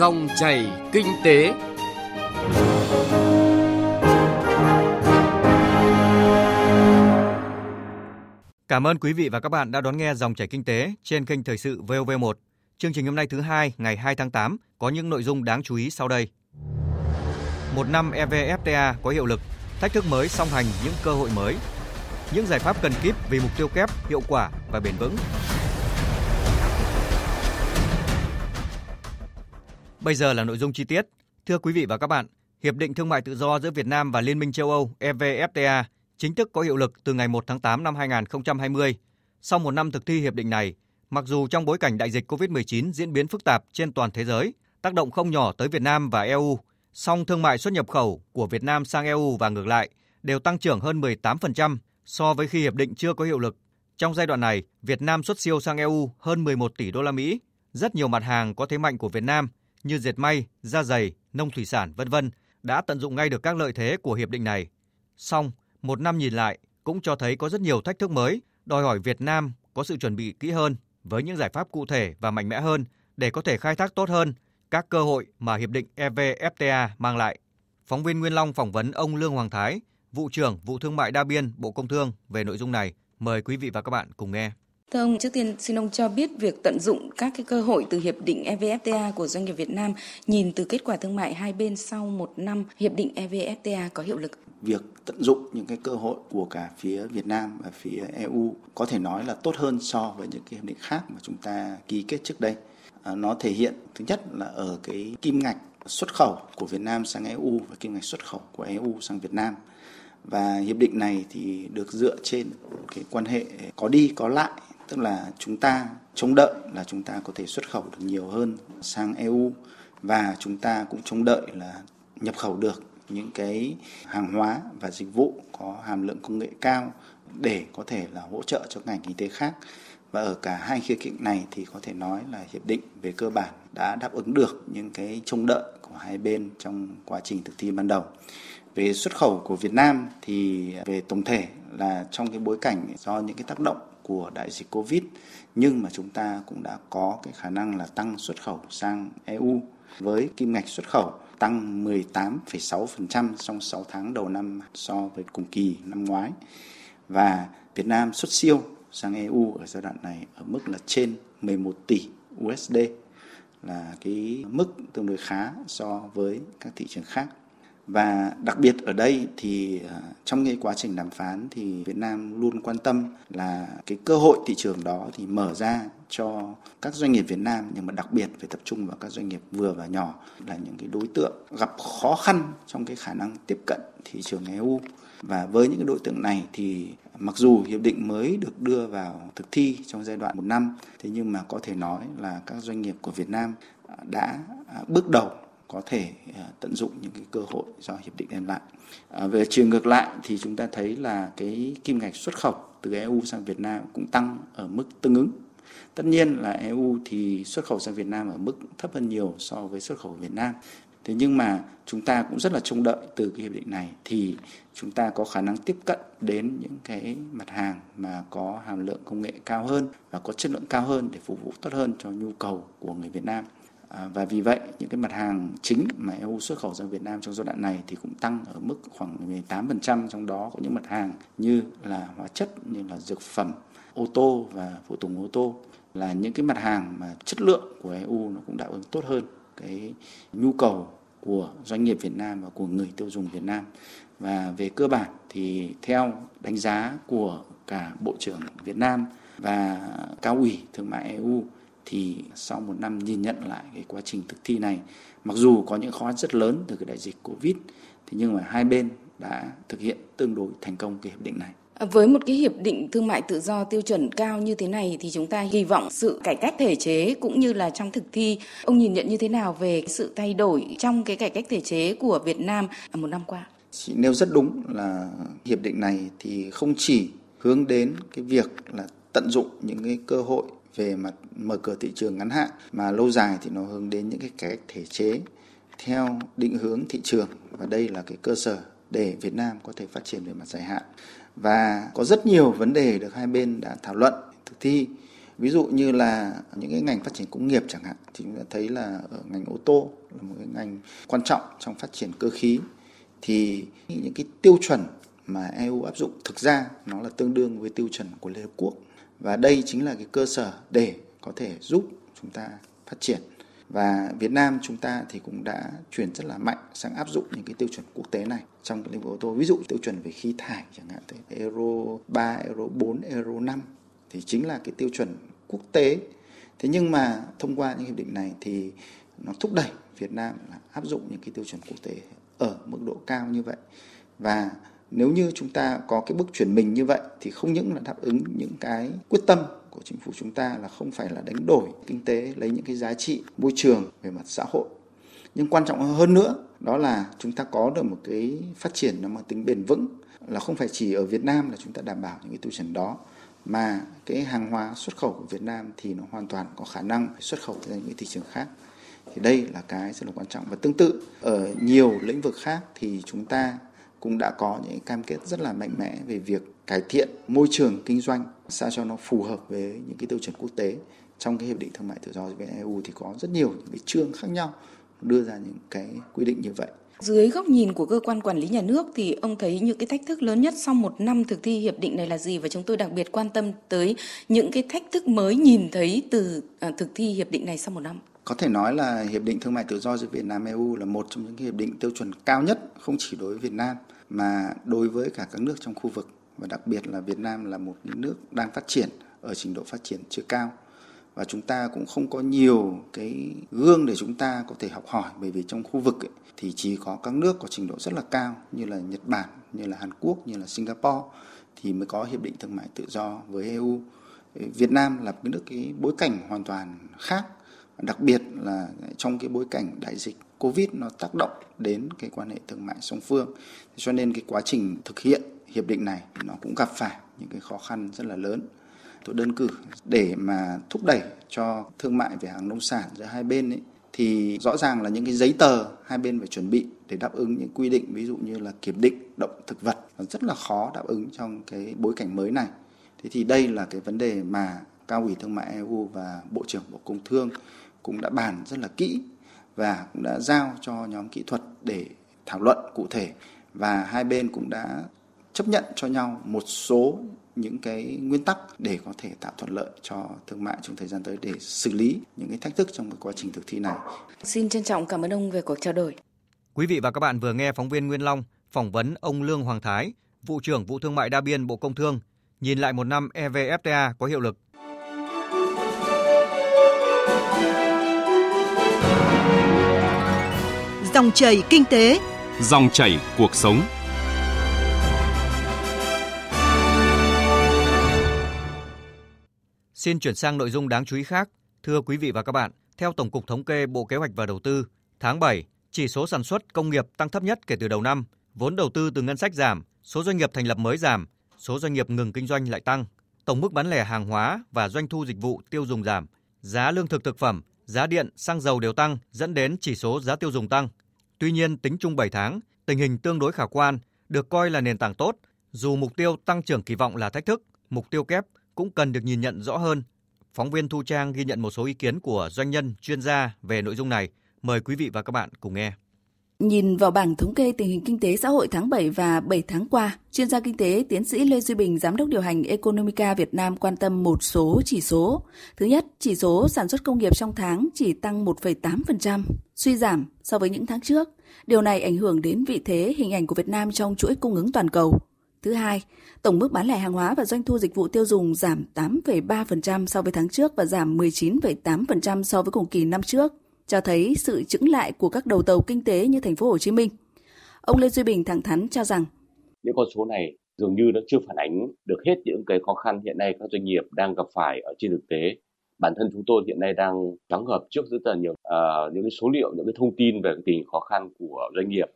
Dòng chảy kinh tế. Cảm ơn quý vị và các bạn đã đón nghe dòng chảy kinh tế trên kênh thời sự VOV1. Chương trình hôm nay thứ hai ngày 2 tháng 8 có những nội dung đáng chú ý sau đây. Một năm EVFTA có hiệu lực, thách thức mới song hành những cơ hội mới. Những giải pháp cần kíp vì mục tiêu kép, hiệu quả và bền vững. Bây giờ là nội dung chi tiết. Thưa quý vị và các bạn, Hiệp định Thương mại Tự do giữa Việt Nam và Liên minh châu Âu EVFTA chính thức có hiệu lực từ ngày 1 tháng 8 năm 2020. Sau một năm thực thi hiệp định này, mặc dù trong bối cảnh đại dịch COVID-19 diễn biến phức tạp trên toàn thế giới, tác động không nhỏ tới Việt Nam và EU, song thương mại xuất nhập khẩu của Việt Nam sang EU và ngược lại đều tăng trưởng hơn 18% so với khi hiệp định chưa có hiệu lực. Trong giai đoạn này, Việt Nam xuất siêu sang EU hơn 11 tỷ đô la Mỹ. Rất nhiều mặt hàng có thế mạnh của Việt Nam như dệt may, da dày, nông thủy sản, vân vân đã tận dụng ngay được các lợi thế của hiệp định này. Song, một năm nhìn lại cũng cho thấy có rất nhiều thách thức mới, đòi hỏi Việt Nam có sự chuẩn bị kỹ hơn với những giải pháp cụ thể và mạnh mẽ hơn để có thể khai thác tốt hơn các cơ hội mà hiệp định EVFTA mang lại. Phóng viên Nguyên Long phỏng vấn ông Lương Hoàng Thái, vụ trưởng vụ thương mại đa biên Bộ Công Thương về nội dung này. Mời quý vị và các bạn cùng nghe. Thưa ông, trước tiên xin ông cho biết việc tận dụng các cái cơ hội từ hiệp định EVFTA của doanh nghiệp Việt Nam nhìn từ kết quả thương mại hai bên sau một năm hiệp định EVFTA có hiệu lực. Việc tận dụng những cái cơ hội của cả phía Việt Nam và phía EU có thể nói là tốt hơn so với những cái hiệp định khác mà chúng ta ký kết trước đây. À, nó thể hiện thứ nhất là ở cái kim ngạch xuất khẩu của Việt Nam sang EU và kim ngạch xuất khẩu của EU sang Việt Nam và hiệp định này thì được dựa trên cái quan hệ có đi có lại tức là chúng ta trông đợi là chúng ta có thể xuất khẩu được nhiều hơn sang EU và chúng ta cũng trông đợi là nhập khẩu được những cái hàng hóa và dịch vụ có hàm lượng công nghệ cao để có thể là hỗ trợ cho ngành kinh tế khác. Và ở cả hai khía cạnh này thì có thể nói là hiệp định về cơ bản đã đáp ứng được những cái trông đợi của hai bên trong quá trình thực thi ban đầu. Về xuất khẩu của Việt Nam thì về tổng thể là trong cái bối cảnh do những cái tác động của đại dịch Covid nhưng mà chúng ta cũng đã có cái khả năng là tăng xuất khẩu sang EU với kim ngạch xuất khẩu tăng 18,6% trong 6 tháng đầu năm so với cùng kỳ năm ngoái. Và Việt Nam xuất siêu sang EU ở giai đoạn này ở mức là trên 11 tỷ USD là cái mức tương đối khá so với các thị trường khác và đặc biệt ở đây thì à, trong cái quá trình đàm phán thì Việt Nam luôn quan tâm là cái cơ hội thị trường đó thì mở ra cho các doanh nghiệp Việt Nam, nhưng mà đặc biệt phải tập trung vào các doanh nghiệp vừa và nhỏ là những cái đối tượng gặp khó khăn trong cái khả năng tiếp cận thị trường EU và với những cái đối tượng này thì mặc dù hiệp định mới được đưa vào thực thi trong giai đoạn một năm, thế nhưng mà có thể nói là các doanh nghiệp của Việt Nam đã à, bước đầu có thể à, tận dụng những cái cơ hội do hiệp định đem lại. À, về chiều ngược lại thì chúng ta thấy là cái kim ngạch xuất khẩu từ EU sang Việt Nam cũng tăng ở mức tương ứng. Tất nhiên là EU thì xuất khẩu sang Việt Nam ở mức thấp hơn nhiều so với xuất khẩu Việt Nam. Thế nhưng mà chúng ta cũng rất là trông đợi từ cái hiệp định này thì chúng ta có khả năng tiếp cận đến những cái mặt hàng mà có hàm lượng công nghệ cao hơn và có chất lượng cao hơn để phục vụ tốt hơn cho nhu cầu của người Việt Nam. À, và vì vậy những cái mặt hàng chính mà EU xuất khẩu sang Việt Nam trong giai đoạn này thì cũng tăng ở mức khoảng 18% trong đó có những mặt hàng như là hóa chất như là dược phẩm, ô tô và phụ tùng ô tô là những cái mặt hàng mà chất lượng của EU nó cũng đáp ứng tốt hơn cái nhu cầu của doanh nghiệp Việt Nam và của người tiêu dùng Việt Nam. Và về cơ bản thì theo đánh giá của cả Bộ trưởng Việt Nam và cao ủy thương mại EU thì sau một năm nhìn nhận lại cái quá trình thực thi này mặc dù có những khó khăn rất lớn từ cái đại dịch covid thì nhưng mà hai bên đã thực hiện tương đối thành công cái hiệp định này với một cái hiệp định thương mại tự do tiêu chuẩn cao như thế này thì chúng ta hy vọng sự cải cách thể chế cũng như là trong thực thi ông nhìn nhận như thế nào về sự thay đổi trong cái cải cách thể chế của Việt Nam một năm qua? Chị nêu rất đúng là hiệp định này thì không chỉ hướng đến cái việc là tận dụng những cái cơ hội về mặt mở cửa thị trường ngắn hạn, mà lâu dài thì nó hướng đến những cái cải cách thể chế theo định hướng thị trường. Và đây là cái cơ sở để Việt Nam có thể phát triển về mặt dài hạn. Và có rất nhiều vấn đề được hai bên đã thảo luận, thực thi. Ví dụ như là những cái ngành phát triển công nghiệp chẳng hạn, thì chúng ta thấy là ở ngành ô tô là một cái ngành quan trọng trong phát triển cơ khí. Thì những cái tiêu chuẩn mà EU áp dụng thực ra nó là tương đương với tiêu chuẩn của Liên Hợp Quốc và đây chính là cái cơ sở để có thể giúp chúng ta phát triển. Và Việt Nam chúng ta thì cũng đã chuyển rất là mạnh sang áp dụng những cái tiêu chuẩn quốc tế này. Trong lĩnh vực ô tô ví dụ tiêu chuẩn về khí thải chẳng hạn thế Euro 3, Euro 4, Euro 5 thì chính là cái tiêu chuẩn quốc tế. Thế nhưng mà thông qua những hiệp định này thì nó thúc đẩy Việt Nam là áp dụng những cái tiêu chuẩn quốc tế ở mức độ cao như vậy. Và nếu như chúng ta có cái bước chuyển mình như vậy, thì không những là đáp ứng những cái quyết tâm của chính phủ chúng ta là không phải là đánh đổi kinh tế, lấy những cái giá trị môi trường về mặt xã hội. Nhưng quan trọng hơn nữa, đó là chúng ta có được một cái phát triển nó mang tính bền vững, là không phải chỉ ở Việt Nam là chúng ta đảm bảo những cái tiêu chuẩn đó, mà cái hàng hóa xuất khẩu của Việt Nam thì nó hoàn toàn có khả năng xuất khẩu ra những thị trường khác. Thì đây là cái rất là quan trọng và tương tự, ở nhiều lĩnh vực khác thì chúng ta cũng đã có những cam kết rất là mạnh mẽ về việc cải thiện môi trường kinh doanh sao cho nó phù hợp với những cái tiêu chuẩn quốc tế. Trong cái hiệp định thương mại tự do với EU thì có rất nhiều những cái chương khác nhau đưa ra những cái quy định như vậy. Dưới góc nhìn của cơ quan quản lý nhà nước thì ông thấy những cái thách thức lớn nhất sau một năm thực thi hiệp định này là gì? Và chúng tôi đặc biệt quan tâm tới những cái thách thức mới nhìn thấy từ à, thực thi hiệp định này sau một năm. Có thể nói là hiệp định thương mại tự do giữa Việt Nam EU là một trong những hiệp định tiêu chuẩn cao nhất không chỉ đối với Việt Nam mà đối với cả các nước trong khu vực. Và đặc biệt là Việt Nam là một nước đang phát triển ở trình độ phát triển chưa cao. Và chúng ta cũng không có nhiều cái gương để chúng ta có thể học hỏi bởi vì trong khu vực ấy, thì chỉ có các nước có trình độ rất là cao như là Nhật Bản, như là Hàn Quốc, như là Singapore thì mới có hiệp định thương mại tự do với EU. Việt Nam là cái nước cái bối cảnh hoàn toàn khác, đặc biệt là trong cái bối cảnh đại dịch Covid nó tác động đến cái quan hệ thương mại song phương. Cho nên cái quá trình thực hiện hiệp định này nó cũng gặp phải những cái khó khăn rất là lớn tôi đơn cử để mà thúc đẩy cho thương mại về hàng nông sản giữa hai bên ấy, thì rõ ràng là những cái giấy tờ hai bên phải chuẩn bị để đáp ứng những quy định ví dụ như là kiểm định động thực vật nó rất là khó đáp ứng trong cái bối cảnh mới này thế thì đây là cái vấn đề mà cao ủy thương mại EU và bộ trưởng bộ công thương cũng đã bàn rất là kỹ và cũng đã giao cho nhóm kỹ thuật để thảo luận cụ thể và hai bên cũng đã chấp nhận cho nhau một số những cái nguyên tắc để có thể tạo thuận lợi cho thương mại trong thời gian tới để xử lý những cái thách thức trong cái quá trình thực thi này. Xin trân trọng cảm ơn ông về cuộc trao đổi. Quý vị và các bạn vừa nghe phóng viên Nguyên Long phỏng vấn ông Lương Hoàng Thái, vụ trưởng vụ thương mại đa biên Bộ Công Thương, nhìn lại một năm EVFTA có hiệu lực. Dòng chảy kinh tế, dòng chảy cuộc sống. Xin chuyển sang nội dung đáng chú ý khác. Thưa quý vị và các bạn, theo Tổng cục Thống kê Bộ Kế hoạch và Đầu tư, tháng 7, chỉ số sản xuất công nghiệp tăng thấp nhất kể từ đầu năm, vốn đầu tư từ ngân sách giảm, số doanh nghiệp thành lập mới giảm, số doanh nghiệp ngừng kinh doanh lại tăng, tổng mức bán lẻ hàng hóa và doanh thu dịch vụ tiêu dùng giảm, giá lương thực thực phẩm, giá điện, xăng dầu đều tăng dẫn đến chỉ số giá tiêu dùng tăng. Tuy nhiên, tính chung 7 tháng, tình hình tương đối khả quan, được coi là nền tảng tốt, dù mục tiêu tăng trưởng kỳ vọng là thách thức, mục tiêu kép cũng cần được nhìn nhận rõ hơn. Phóng viên Thu Trang ghi nhận một số ý kiến của doanh nhân, chuyên gia về nội dung này. Mời quý vị và các bạn cùng nghe. Nhìn vào bảng thống kê tình hình kinh tế xã hội tháng 7 và 7 tháng qua, chuyên gia kinh tế tiến sĩ Lê Duy Bình, giám đốc điều hành Economica Việt Nam quan tâm một số chỉ số. Thứ nhất, chỉ số sản xuất công nghiệp trong tháng chỉ tăng 1,8%, suy giảm so với những tháng trước. Điều này ảnh hưởng đến vị thế hình ảnh của Việt Nam trong chuỗi cung ứng toàn cầu. Thứ hai, tổng mức bán lẻ hàng hóa và doanh thu dịch vụ tiêu dùng giảm 8,3% so với tháng trước và giảm 19,8% so với cùng kỳ năm trước, cho thấy sự chững lại của các đầu tàu kinh tế như thành phố Hồ Chí Minh. Ông Lê Duy Bình thẳng thắn cho rằng những con số này dường như nó chưa phản ánh được hết những cái khó khăn hiện nay các doanh nghiệp đang gặp phải ở trên thực tế. Bản thân chúng tôi hiện nay đang trắng hợp trước rất là nhiều uh, những cái số liệu, những cái thông tin về tình khó khăn của doanh nghiệp.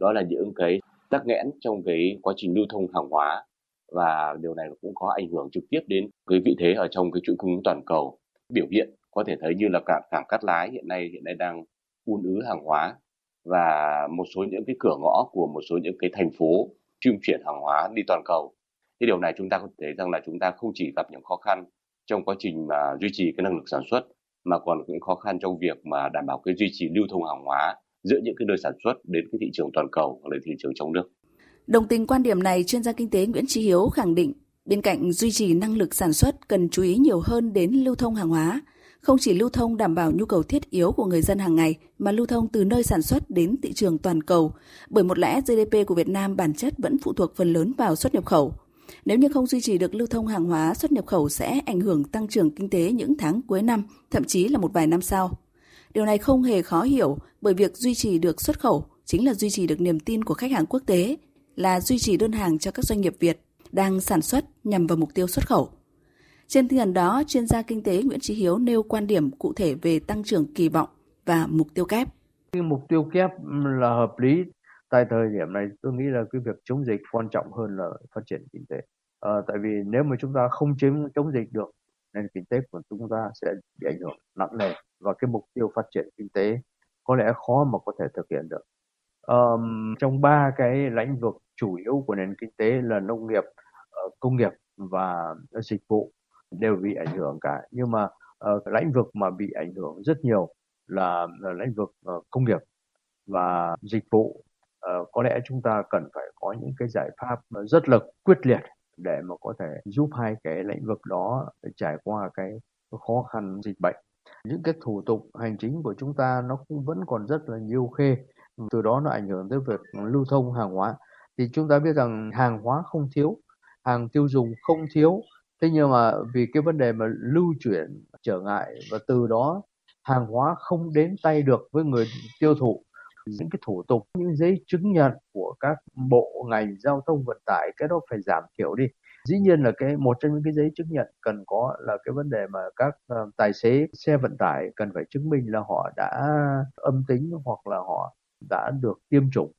Đó là những cái tắc nghẽn trong cái quá trình lưu thông hàng hóa và điều này cũng có ảnh hưởng trực tiếp đến cái vị thế ở trong cái chuỗi cung ứng toàn cầu biểu hiện có thể thấy như là cảng cảng cát lái hiện nay hiện nay đang un ứ hàng hóa và một số những cái cửa ngõ của một số những cái thành phố trung chuyển hàng hóa đi toàn cầu. Cái điều này chúng ta có thể thấy rằng là chúng ta không chỉ gặp những khó khăn trong quá trình mà duy trì cái năng lực sản xuất mà còn những khó khăn trong việc mà đảm bảo cái duy trì lưu thông hàng hóa giữa những cái nơi sản xuất đến cái thị trường toàn cầu hoặc là thị trường trong nước. Đồng tình quan điểm này, chuyên gia kinh tế Nguyễn Chí Hiếu khẳng định bên cạnh duy trì năng lực sản xuất cần chú ý nhiều hơn đến lưu thông hàng hóa, không chỉ lưu thông đảm bảo nhu cầu thiết yếu của người dân hàng ngày mà lưu thông từ nơi sản xuất đến thị trường toàn cầu, bởi một lẽ GDP của Việt Nam bản chất vẫn phụ thuộc phần lớn vào xuất nhập khẩu. Nếu như không duy trì được lưu thông hàng hóa xuất nhập khẩu sẽ ảnh hưởng tăng trưởng kinh tế những tháng cuối năm, thậm chí là một vài năm sau. Điều này không hề khó hiểu bởi việc duy trì được xuất khẩu chính là duy trì được niềm tin của khách hàng quốc tế, là duy trì đơn hàng cho các doanh nghiệp Việt đang sản xuất nhằm vào mục tiêu xuất khẩu. Trên tinh thần đó, chuyên gia kinh tế Nguyễn Chí Hiếu nêu quan điểm cụ thể về tăng trưởng kỳ vọng và mục tiêu kép. Cái mục tiêu kép là hợp lý. Tại thời điểm này, tôi nghĩ là cái việc chống dịch quan trọng hơn là phát triển kinh tế. À, tại vì nếu mà chúng ta không chống chống dịch được, nền kinh tế của chúng ta sẽ bị ảnh hưởng nặng nề và cái mục tiêu phát triển kinh tế có lẽ khó mà có thể thực hiện được. Um, trong ba cái lĩnh vực chủ yếu của nền kinh tế là nông nghiệp, ờ, công nghiệp và dịch vụ đều bị ảnh hưởng cả. Nhưng mà uh, lĩnh vực mà bị ảnh hưởng rất nhiều là, là lĩnh vực uh, công nghiệp và dịch vụ. Uh, có lẽ chúng ta cần phải có những cái giải pháp rất là quyết liệt để mà có thể giúp hai cái lĩnh vực đó trải qua cái khó khăn dịch bệnh. Những cái thủ tục hành chính của chúng ta nó cũng vẫn còn rất là nhiều khê. Từ đó nó ảnh hưởng tới việc lưu thông hàng hóa. Thì chúng ta biết rằng hàng hóa không thiếu hàng tiêu dùng không thiếu thế nhưng mà vì cái vấn đề mà lưu chuyển trở ngại và từ đó hàng hóa không đến tay được với người tiêu thụ những cái thủ tục những giấy chứng nhận của các bộ ngành giao thông vận tải cái đó phải giảm thiểu đi. Dĩ nhiên là cái một trong những cái giấy chứng nhận cần có là cái vấn đề mà các uh, tài xế xe vận tải cần phải chứng minh là họ đã âm tính hoặc là họ đã được tiêm chủng.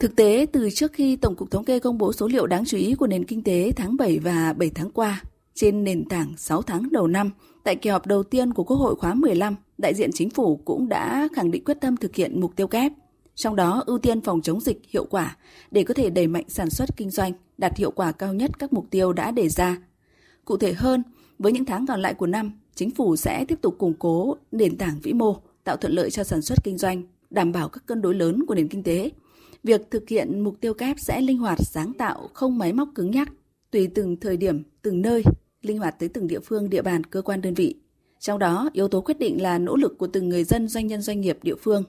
Thực tế, từ trước khi Tổng cục Thống kê công bố số liệu đáng chú ý của nền kinh tế tháng 7 và 7 tháng qua, trên nền tảng 6 tháng đầu năm, tại kỳ họp đầu tiên của Quốc hội khóa 15, đại diện chính phủ cũng đã khẳng định quyết tâm thực hiện mục tiêu kép. Trong đó ưu tiên phòng chống dịch hiệu quả để có thể đẩy mạnh sản xuất kinh doanh, đạt hiệu quả cao nhất các mục tiêu đã đề ra. Cụ thể hơn, với những tháng còn lại của năm, chính phủ sẽ tiếp tục củng cố nền tảng vĩ mô, tạo thuận lợi cho sản xuất kinh doanh, đảm bảo các cân đối lớn của nền kinh tế. Việc thực hiện mục tiêu kép sẽ linh hoạt, sáng tạo, không máy móc cứng nhắc, tùy từng thời điểm, từng nơi, linh hoạt tới từng địa phương, địa bàn, cơ quan đơn vị. Trong đó, yếu tố quyết định là nỗ lực của từng người dân, doanh nhân, doanh nghiệp địa phương.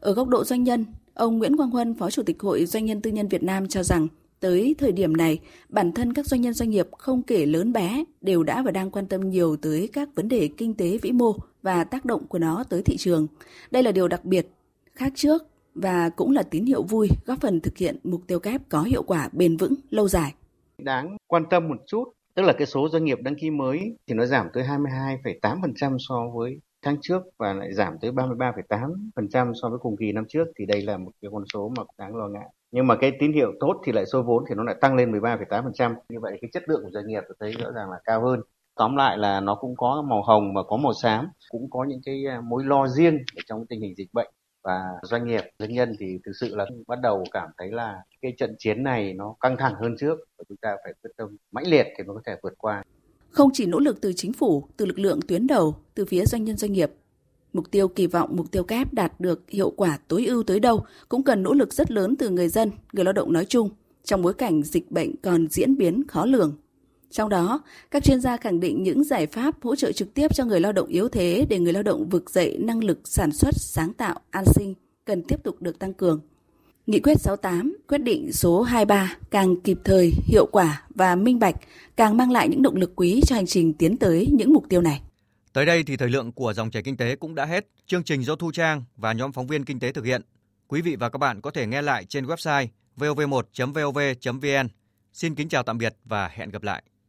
Ở góc độ doanh nhân, ông Nguyễn Quang Huân, Phó Chủ tịch Hội Doanh nhân Tư nhân Việt Nam cho rằng tới thời điểm này, bản thân các doanh nhân doanh nghiệp không kể lớn bé đều đã và đang quan tâm nhiều tới các vấn đề kinh tế vĩ mô và tác động của nó tới thị trường. Đây là điều đặc biệt, khác trước và cũng là tín hiệu vui góp phần thực hiện mục tiêu kép có hiệu quả bền vững lâu dài. Đáng quan tâm một chút, tức là cái số doanh nghiệp đăng ký mới thì nó giảm tới 22,8% so với tháng trước và lại giảm tới 33,8% so với cùng kỳ năm trước thì đây là một cái con số mà đáng lo ngại. Nhưng mà cái tín hiệu tốt thì lại số vốn thì nó lại tăng lên 13,8%. Như vậy cái chất lượng của doanh nghiệp tôi thấy rõ ràng là cao hơn. Tóm lại là nó cũng có màu hồng và có màu xám, cũng có những cái à, mối lo riêng ở trong tình hình dịch bệnh và doanh nghiệp doanh nhân thì thực sự là bắt đầu cảm thấy là cái trận chiến này nó căng thẳng hơn trước và chúng ta phải quyết tâm mãnh liệt thì mới có thể vượt qua không chỉ nỗ lực từ chính phủ, từ lực lượng tuyến đầu, từ phía doanh nhân doanh nghiệp. Mục tiêu kỳ vọng mục tiêu kép đạt được hiệu quả tối ưu tới đâu cũng cần nỗ lực rất lớn từ người dân, người lao động nói chung trong bối cảnh dịch bệnh còn diễn biến khó lường. Trong đó, các chuyên gia khẳng định những giải pháp hỗ trợ trực tiếp cho người lao động yếu thế để người lao động vực dậy năng lực sản xuất, sáng tạo, an sinh cần tiếp tục được tăng cường. Nghị quyết 68, quyết định số 23 càng kịp thời, hiệu quả và minh bạch, càng mang lại những động lực quý cho hành trình tiến tới những mục tiêu này. Tới đây thì thời lượng của dòng chảy kinh tế cũng đã hết. Chương trình do Thu Trang và nhóm phóng viên kinh tế thực hiện. Quý vị và các bạn có thể nghe lại trên website vov1.vov.vn. Xin kính chào tạm biệt và hẹn gặp lại.